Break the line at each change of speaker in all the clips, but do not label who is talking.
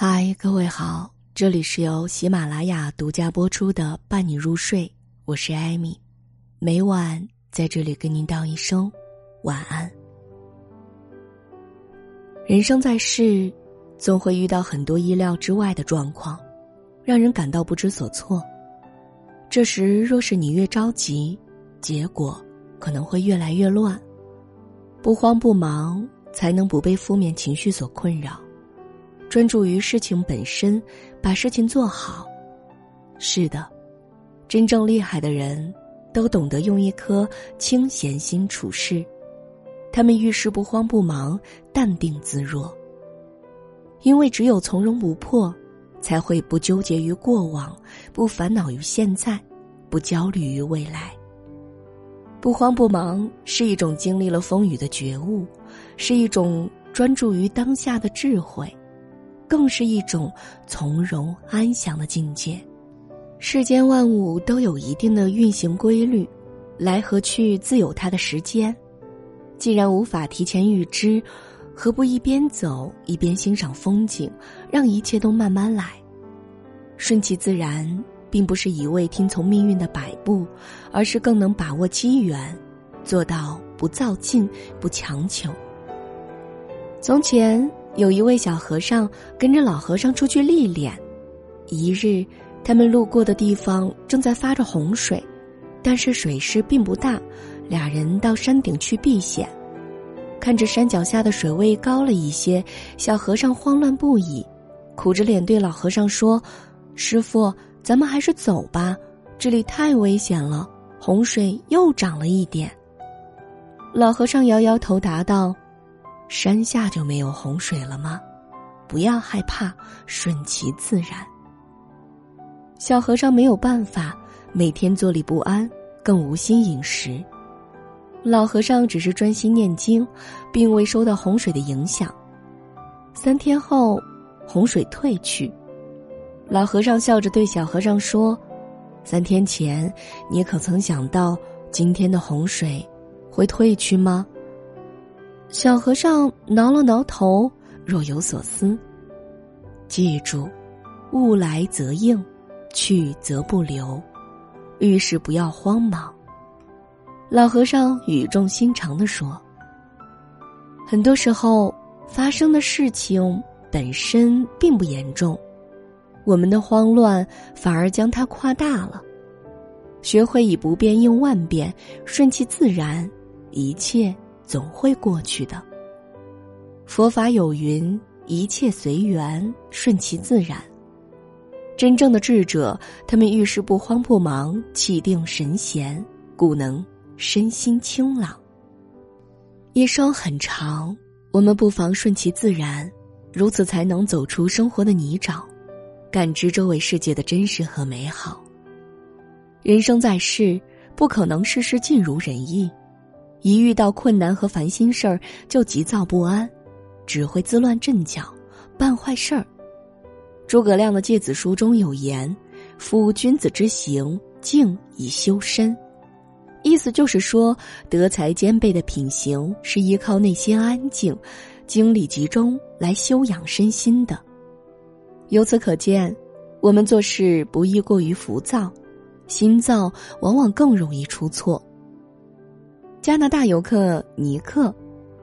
嗨，各位好，这里是由喜马拉雅独家播出的《伴你入睡》，我是艾米，每晚在这里跟您道一声晚安。人生在世，总会遇到很多意料之外的状况，让人感到不知所措。这时，若是你越着急，结果可能会越来越乱。不慌不忙，才能不被负面情绪所困扰。专注于事情本身，把事情做好。是的，真正厉害的人，都懂得用一颗清闲心处事。他们遇事不慌不忙，淡定自若。因为只有从容不迫，才会不纠结于过往，不烦恼于现在，不焦虑于未来。不慌不忙是一种经历了风雨的觉悟，是一种专注于当下的智慧。更是一种从容安详的境界。世间万物都有一定的运行规律，来和去自有它的时间。既然无法提前预知，何不一边走一边欣赏风景，让一切都慢慢来？顺其自然，并不是一味听从命运的摆布，而是更能把握机缘，做到不造进、不强求。从前。有一位小和尚跟着老和尚出去历练，一日，他们路过的地方正在发着洪水，但是水势并不大，俩人到山顶去避险。看着山脚下的水位高了一些，小和尚慌乱不已，苦着脸对老和尚说：“师傅，咱们还是走吧，这里太危险了，洪水又涨了一点。”老和尚摇摇头答道。山下就没有洪水了吗？不要害怕，顺其自然。小和尚没有办法，每天坐立不安，更无心饮食。老和尚只是专心念经，并未受到洪水的影响。三天后，洪水退去。老和尚笑着对小和尚说：“三天前，你可曾想到今天的洪水会退去吗？”小和尚挠了挠头，若有所思。记住，物来则应，去则不留，遇事不要慌忙。老和尚语重心长的说：“很多时候，发生的事情本身并不严重，我们的慌乱反而将它夸大了。学会以不变应万变，顺其自然，一切。”总会过去的。佛法有云：“一切随缘，顺其自然。”真正的智者，他们遇事不慌不忙，气定神闲，故能身心清朗。一生很长，我们不妨顺其自然，如此才能走出生活的泥沼，感知周围世界的真实和美好。人生在世，不可能事事尽如人意。一遇到困难和烦心事儿就急躁不安，只会自乱阵脚，办坏事儿。诸葛亮的《诫子书》中有言：“夫君子之行，静以修身。”意思就是说，德才兼备的品行是依靠内心安静、精力集中来修养身心的。由此可见，我们做事不宜过于浮躁，心躁往往更容易出错。加拿大游客尼克，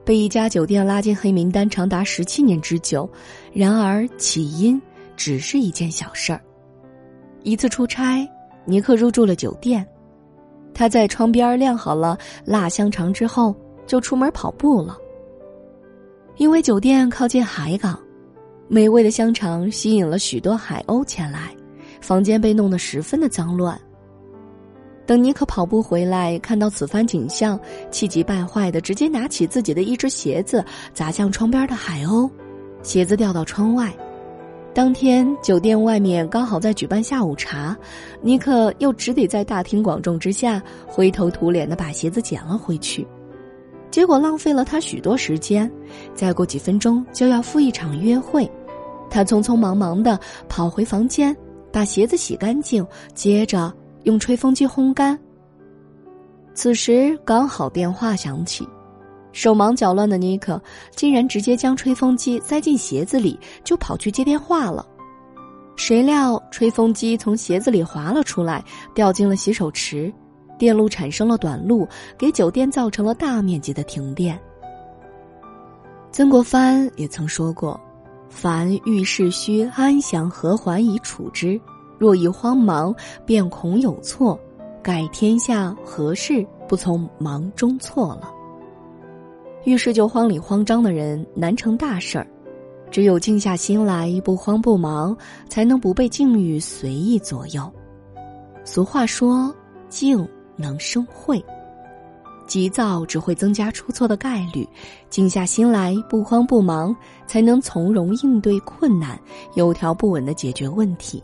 被一家酒店拉进黑名单长达十七年之久。然而起因只是一件小事儿。一次出差，尼克入住了酒店，他在窗边晾好了辣香肠之后，就出门跑步了。因为酒店靠近海港，美味的香肠吸引了许多海鸥前来，房间被弄得十分的脏乱。等尼克跑步回来，看到此番景象，气急败坏的直接拿起自己的一只鞋子砸向窗边的海鸥，鞋子掉到窗外。当天酒店外面刚好在举办下午茶，尼克又只得在大庭广众之下灰头土脸的把鞋子捡了回去，结果浪费了他许多时间。再过几分钟就要赴一场约会，他匆匆忙忙的跑回房间，把鞋子洗干净，接着。用吹风机烘干。此时刚好电话响起，手忙脚乱的尼克竟然直接将吹风机塞进鞋子里，就跑去接电话了。谁料吹风机从鞋子里滑了出来，掉进了洗手池，电路产生了短路，给酒店造成了大面积的停电。曾国藩也曾说过：“凡遇事须安详和缓以处之，若一慌忙，便恐有错。改天下何事不从忙中错了？”遇事就慌里慌张的人难成大事儿，只有静下心来，不慌不忙，才能不被境遇随意左右。俗话说：“静能生慧。”急躁只会增加出错的概率，静下心来，不慌不忙，才能从容应对困难，有条不紊的解决问题。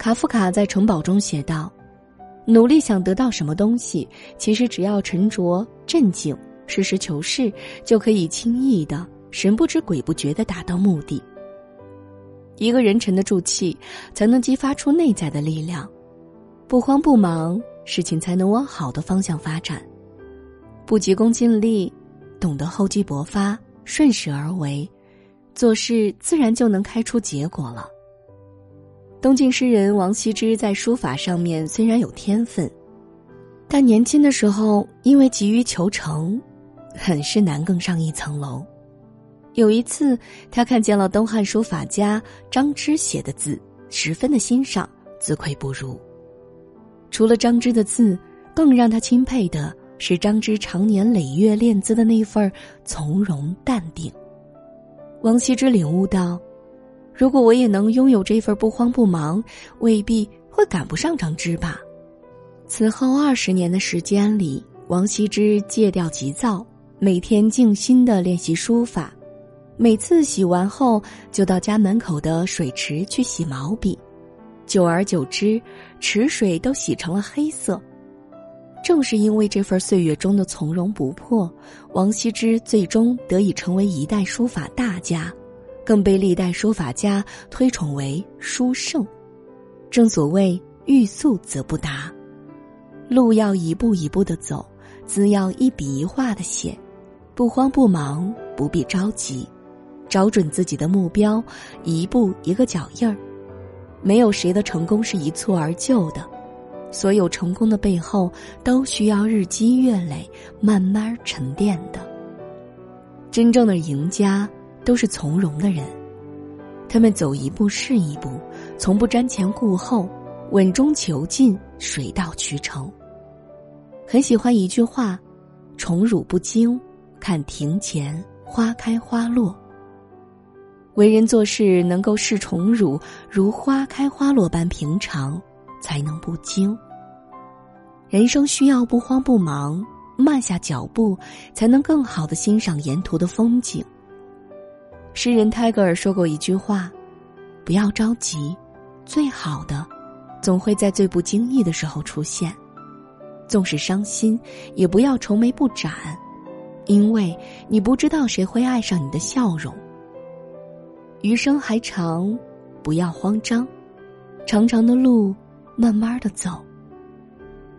卡夫卡在《城堡》中写道：“努力想得到什么东西，其实只要沉着镇静。”实事求是，就可以轻易的、神不知鬼不觉的达到目的。一个人沉得住气，才能激发出内在的力量；不慌不忙，事情才能往好的方向发展；不急功近利，懂得厚积薄发，顺势而为，做事自然就能开出结果了。东晋诗人王羲之在书法上面虽然有天分，但年轻的时候因为急于求成。很是难更上一层楼。有一次，他看见了东汉书法家张芝写的字，十分的欣赏，自愧不如。除了张芝的字，更让他钦佩的是张芝常年累月练字的那份从容淡定。王羲之领悟到，如果我也能拥有这份不慌不忙，未必会赶不上张芝吧。此后二十年的时间里，王羲之戒掉急躁。每天静心的练习书法，每次洗完后就到家门口的水池去洗毛笔，久而久之，池水都洗成了黑色。正是因为这份岁月中的从容不迫，王羲之最终得以成为一代书法大家，更被历代书法家推崇为书圣。正所谓欲速则不达，路要一步一步的走，字要一笔一画的写。不慌不忙，不必着急，找准自己的目标，一步一个脚印儿。没有谁的成功是一蹴而就的，所有成功的背后都需要日积月累、慢慢沉淀的。真正的赢家都是从容的人，他们走一步是一步，从不瞻前顾后，稳中求进，水到渠成。很喜欢一句话：“宠辱不惊。”看庭前花开花落。为人做事能够视宠辱如花开花落般平常，才能不惊。人生需要不慌不忙，慢下脚步，才能更好的欣赏沿途的风景。诗人泰戈尔说过一句话：“不要着急，最好的，总会在最不经意的时候出现。纵使伤心，也不要愁眉不展。”因为你不知道谁会爱上你的笑容。余生还长，不要慌张，长长的路，慢慢的走。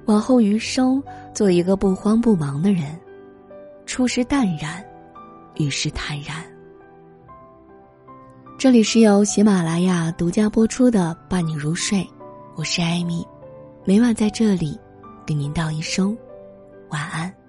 往后余生，做一个不慌不忙的人，处事淡然，遇事坦然。这里是由喜马拉雅独家播出的《伴你入睡》，我是艾米，每晚在这里，给您道一声晚安。